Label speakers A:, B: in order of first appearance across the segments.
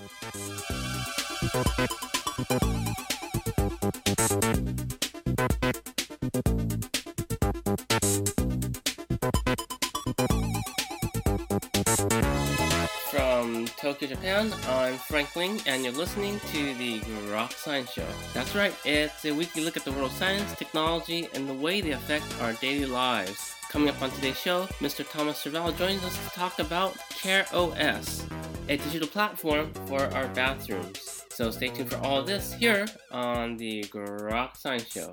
A: From Tokyo, Japan, I'm Frank Ling, and you're listening to the Grok Science Show. That's right, it's a weekly look at the world of science, technology, and the way they affect our daily lives. Coming up on today's show, Mr. Thomas Serval joins us to talk about Care OS, a digital platform for our bathrooms. So stay tuned for all this here on the Grok Science Show.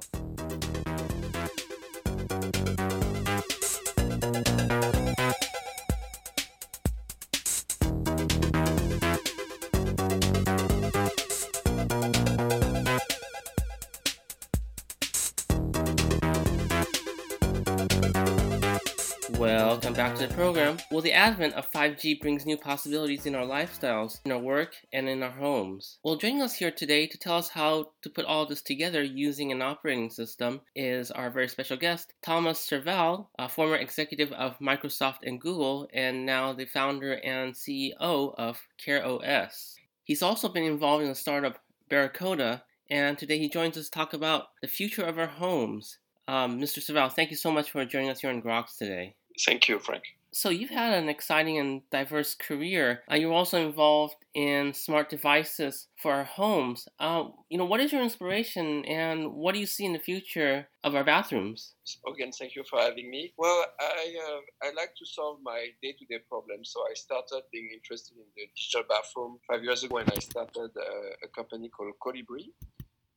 A: Welcome back to the program. Well, the advent of 5G brings new possibilities in our lifestyles, in our work, and in our homes. Well, joining us here today to tell us how to put all this together using an operating system is our very special guest, Thomas Serval, a former executive of Microsoft and Google, and now the founder and CEO of CareOS. He's also been involved in the startup Baracoda, and today he joins us to talk about the future of our homes. Um, Mr. Serval, thank you so much for joining us here on Groks today.
B: Thank you, Frank.
A: So you've had an exciting and diverse career. Uh, you're also involved in smart devices for our homes. Uh, you know, what is your inspiration, and what do you see in the future of our bathrooms?
B: Again, thank you for having me. Well, I uh, I like to solve my day-to-day problems, so I started being interested in the digital bathroom five years ago, and I started uh, a company called Kolibree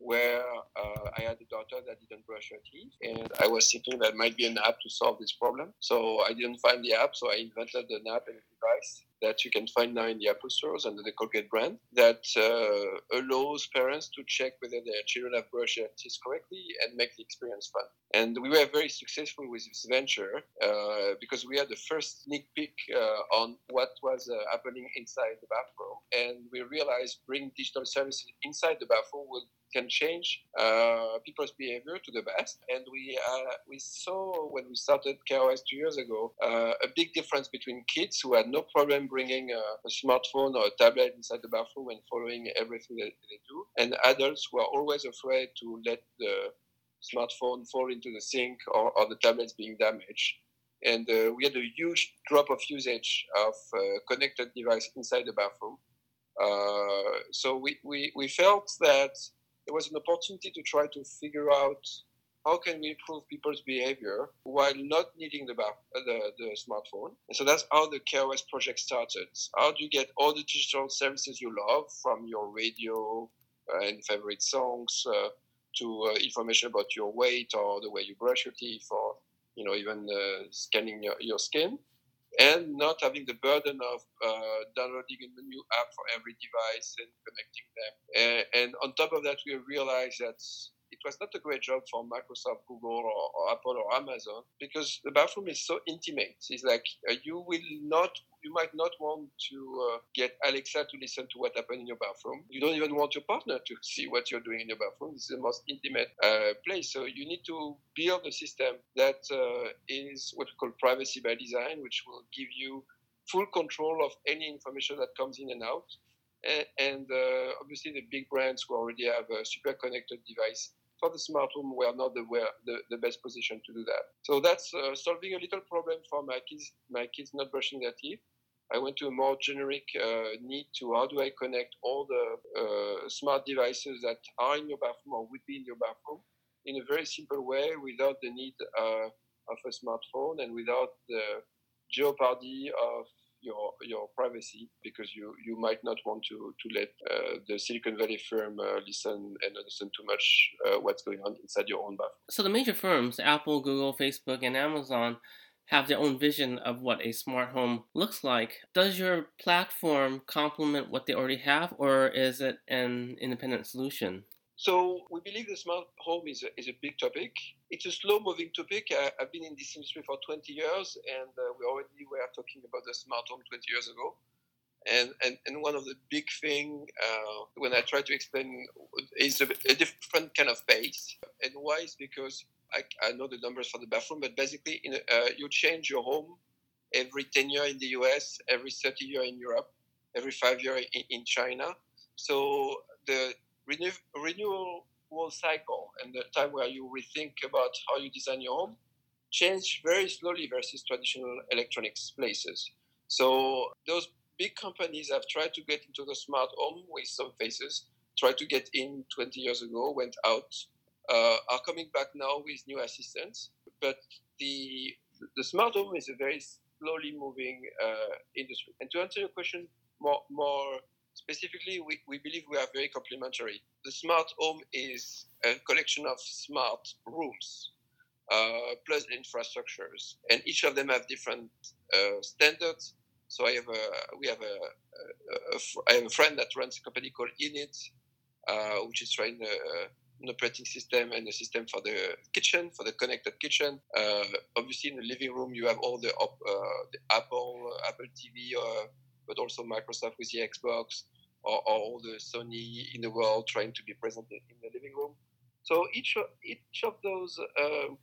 B: where uh, I had a daughter that didn't brush her teeth, and I was thinking that might be an app to solve this problem. So I didn't find the app, so I invented an app and device that you can find now in the Apple stores under the Colgate brand that uh, allows parents to check whether their children have brushed their teeth correctly and make the experience fun. And we were very successful with this venture uh, because we had the first sneak peek uh, on what was uh, happening inside the bathroom. And we realized bringing digital services inside the bathroom would can change uh, people's behavior to the best. And we uh, we saw when we started CareOS two years ago uh, a big difference between kids who had no problem bringing a, a, smartphone or a tablet inside the bathroom and following everything that they do, and adults who are always afraid to let the smartphone fall into the sink or, or the tablets being damaged. And uh, we had a huge drop of usage of uh, connected device inside the bathroom. Uh, so we, we, we felt that there was an opportunity to try to figure out how can we improve people's behavior while not needing the, the, the smartphone. And so that's how the CareOS project started. How do you get all the digital services you love from your radio uh, and favorite songs uh, to uh, information about your weight or the way you brush your teeth or you know even uh, scanning your, your skin and not having the burden of uh, downloading a new app for every device and connecting them. And, and, on top of that, we realized that was not a great job for Microsoft, Google, or, or Apple or Amazon because the bathroom is so intimate. It's like uh, you will not, you might not want to uh, get Alexa to listen to what happened in your bathroom. You don't even want your partner to see what you're doing in your bathroom. This is the most intimate uh, place. So you need to build a system that uh, is what we call privacy by design, which will give you full control of any information that comes in and out. And, and uh, obviously, the big brands who already have a super connected device for the smart home were not the, the, the best position to do that. So that's uh, solving a little problem for my kids, my kids not brushing their teeth. I went to a more generic uh, need to how do I connect all the uh, smart devices that are in your bathroom or would be in your bathroom in a very simple way without the need uh, of a smartphone and without the jeopardy of your your privacy because you you might not want to to let uh, the Silicon Valley firm uh, listen and understand too much uh, what's going on inside your own bathroom.
A: So the major firms, Apple, Google, Facebook, and Amazon. Have their own vision of what a smart home looks like. Does your platform complement what they already have, or is it an independent solution?
B: So we believe the smart home is a, is a big topic. It's a slow-moving topic. I, have been in this industry for 20 years, and uh, we already were talking about the smart home 20 years ago. And, and, and one of the big thing uh, when I try to explain is a, a, different kind of pace. And why is because I, I know the numbers for the bathroom, but basically in, uh, you change your home every 10 years in the US, every 30 years in Europe every five years in, in China. So the renew, renewal cycle and the time where you rethink about how you design your home change very slowly versus traditional electronics places. So those big companies have tried to get into the smart home with some faces, tried to get in 20 years ago, went out, uh, are coming back now with new assistants. But the the smart home is a very slowly moving uh, industry. And to answer your question more more specifically, we, we believe we are very complementary. The smart home is a collection of smart rooms uh, plus infrastructures, and each of them have different uh, standards. So I have a we have a, have a friend that runs a company called Innit, uh, which is trying uh, an operating system and a system for the kitchen, for the connected kitchen. Uh, obviously, in the living room, you have all the, uh, the Apple, Apple TV, uh, but also Microsoft with the Xbox, or, or, all the Sony in the world trying to be present in the living room. So each of, each of those uh,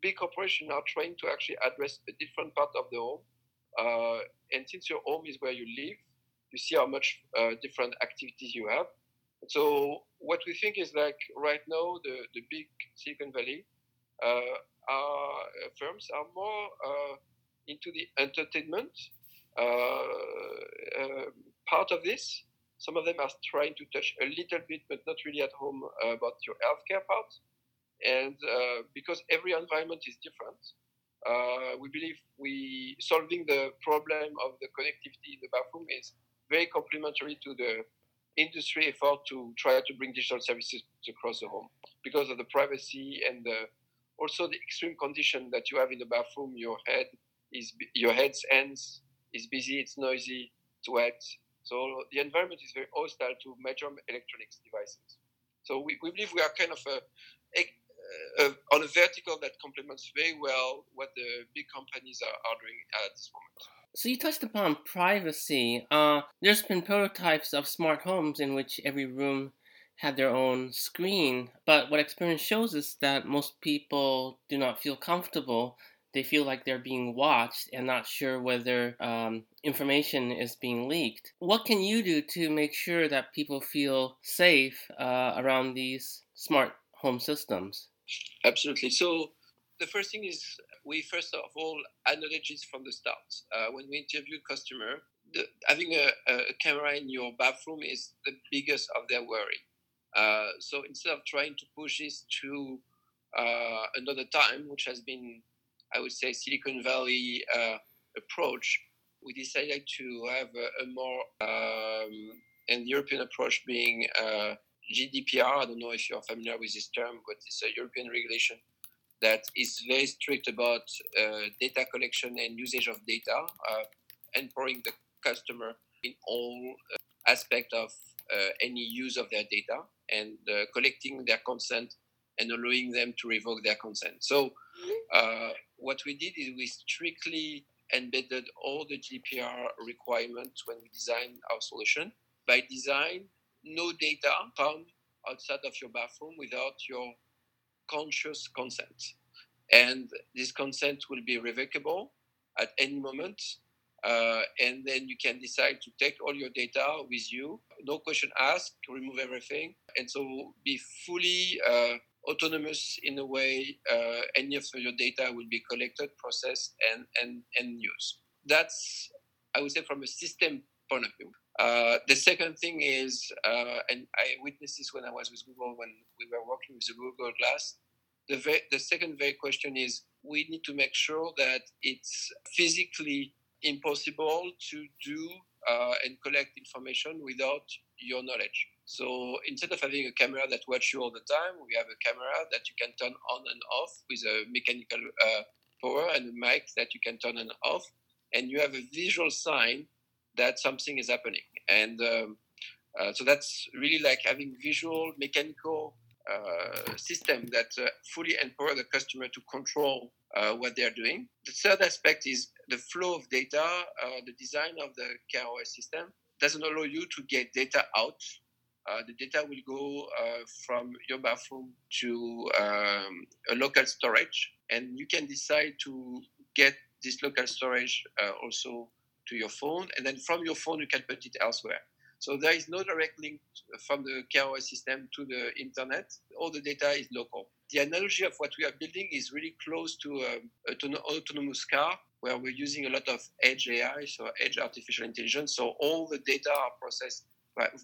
B: big corporations are trying to actually address a different part of the home. Uh, and since your home is where you live, you see how much uh, different activities you have. So what we think is like right now the, the big Silicon Valley uh, are, uh, firms are more uh, into the entertainment part of this. Some of them are trying to touch a little bit, but not really at home about your healthcare part. And because every environment is different, uh, we believe we solving the problem of the connectivity in the bathroom is very complementary to the industry effort to try to bring digital services across the home because of the privacy and the, also the extreme condition that you have in the bathroom. Your head is your head's ends is busy, it's noisy, it's wet. So the environment is very hostile to major electronics devices. So we, we believe we are kind of a, a, a, on a vertical that complements very well what the big companies are, are doing at this moment.
A: So you touched upon privacy. Uh, there's been prototypes of smart homes in which every room had their own screen, but what experience shows is that most people do not feel comfortable. They feel like they're being watched and not sure whether um, information is being leaked. What can you do to make sure that people feel safe uh, around these smart home systems?
B: Absolutely. So the first thing is we first of all acknowledge it from the start. Uh, when we interview customer, the, having a, a, camera in your bathroom is the biggest of their worry. Uh, so instead of trying to push this to uh, another time, which has been, I would say, Silicon Valley uh, approach, we decided to have a, a more um, and European approach being uh, GDPR. I don't know if you're familiar with this term, but it's a European regulation that is very strict about uh, data collection and usage of data, uh, empowering the customer in all uh, aspects of uh, any use of their data and uh, collecting their consent and allowing them to revoke their consent. So, uh, what we did is we strictly embedded all the GDPR requirements when we designed our solution. By design, no data found outside of your bathroom without your conscious consent. And this consent will be revocable at any moment. Uh, and then you can decide to take all your data with you, no question asked, remove everything, and so be fully uh, autonomous in a way. Uh, any of your data will be collected, processed, and and and used. That's I would say from a system point of view. Uh, the second thing is, uh, and I witnessed this when I was with Google when we were working with the Google Glass. The, ve- the second very question is we need to make sure that it's physically impossible to do uh, and collect information without your knowledge. So instead of having a camera that watches you all the time, we have a camera that you can turn on and off with a mechanical uh, power and a mic that you can turn on and off, and you have a visual sign that something is happening. And um, uh, so that's really like having visual, mechanical uh, system that uh, fully empower the customer to control uh, what they are doing. The third aspect is the flow of data. Uh, the design of the CareOS system doesn't allow you to get data out. Uh, the data will go from your bathroom to um, a local storage, and you can decide to get this local storage also to your phone, and then from your phone you can put it elsewhere. So there is no direct link from the CareOS system to the internet. All the data is local. The analogy of what we are building is really close to um, an autonomous car where we're using a lot of edge AI, so edge artificial intelligence. So all the data are processed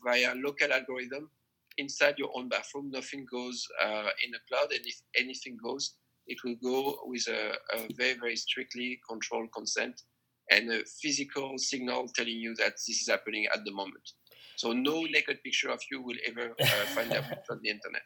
B: via local algorithm inside your own bathroom. Nothing goes uh, in the cloud, and if anything goes, it will go with a, a very, very strictly controlled consent and a physical signal telling you that this is happening at the moment. So no naked picture of you will ever uh, find out on the internet.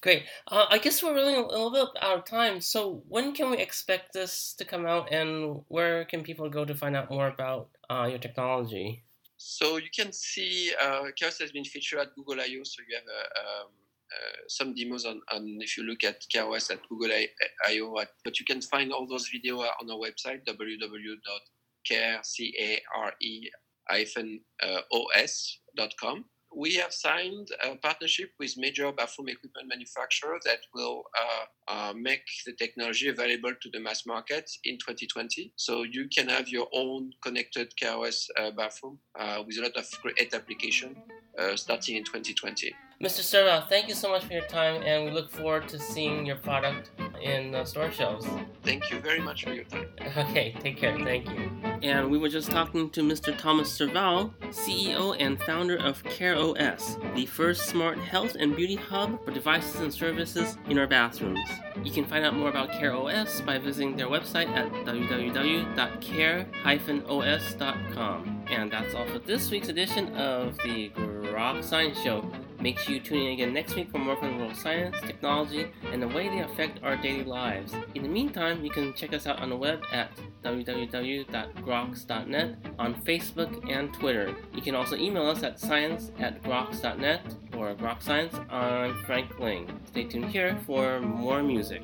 A: Great. Uh, I guess we're running a little bit out of time. So when can we expect this to come out, and where can people go to find out more about uh, your technology?
B: So you can see uh, CareOS has been featured at Google I/O. So you have um, uh, some demos on, on, if you look at CareOS at Google I/O. But you can find all those videos on our website www.care-os.com we have signed a partnership with major bathroom equipment manufacturer that will uh, uh, make the technology available to the mass market in 2020. So you can have your own connected CareOS uh, bathroom uh, with a lot of great application uh, starting in 2020.
A: Mr. Serval, thank you so much for your time, and we look forward to seeing your product in the uh, store shelves.
B: Thank you very much for your time.
A: Okay, take care. Thank you. And we were just talking to Mr. Thomas Serval, CEO and founder of CareOS, the first smart health and beauty hub for devices and services in our bathrooms. You can find out more about CareOS by visiting their website at www.care-os.com. And that's all for this week's edition of the Grok Science Show. Make sure you tune in again next week for more from the world of science, technology, and the way they affect our daily lives. In the meantime, you can check us out on the web at www.groks.net, on Facebook and Twitter. You can also email us at science at groks.net or Grok Science. I'm Frank Ling. Stay tuned here for more music.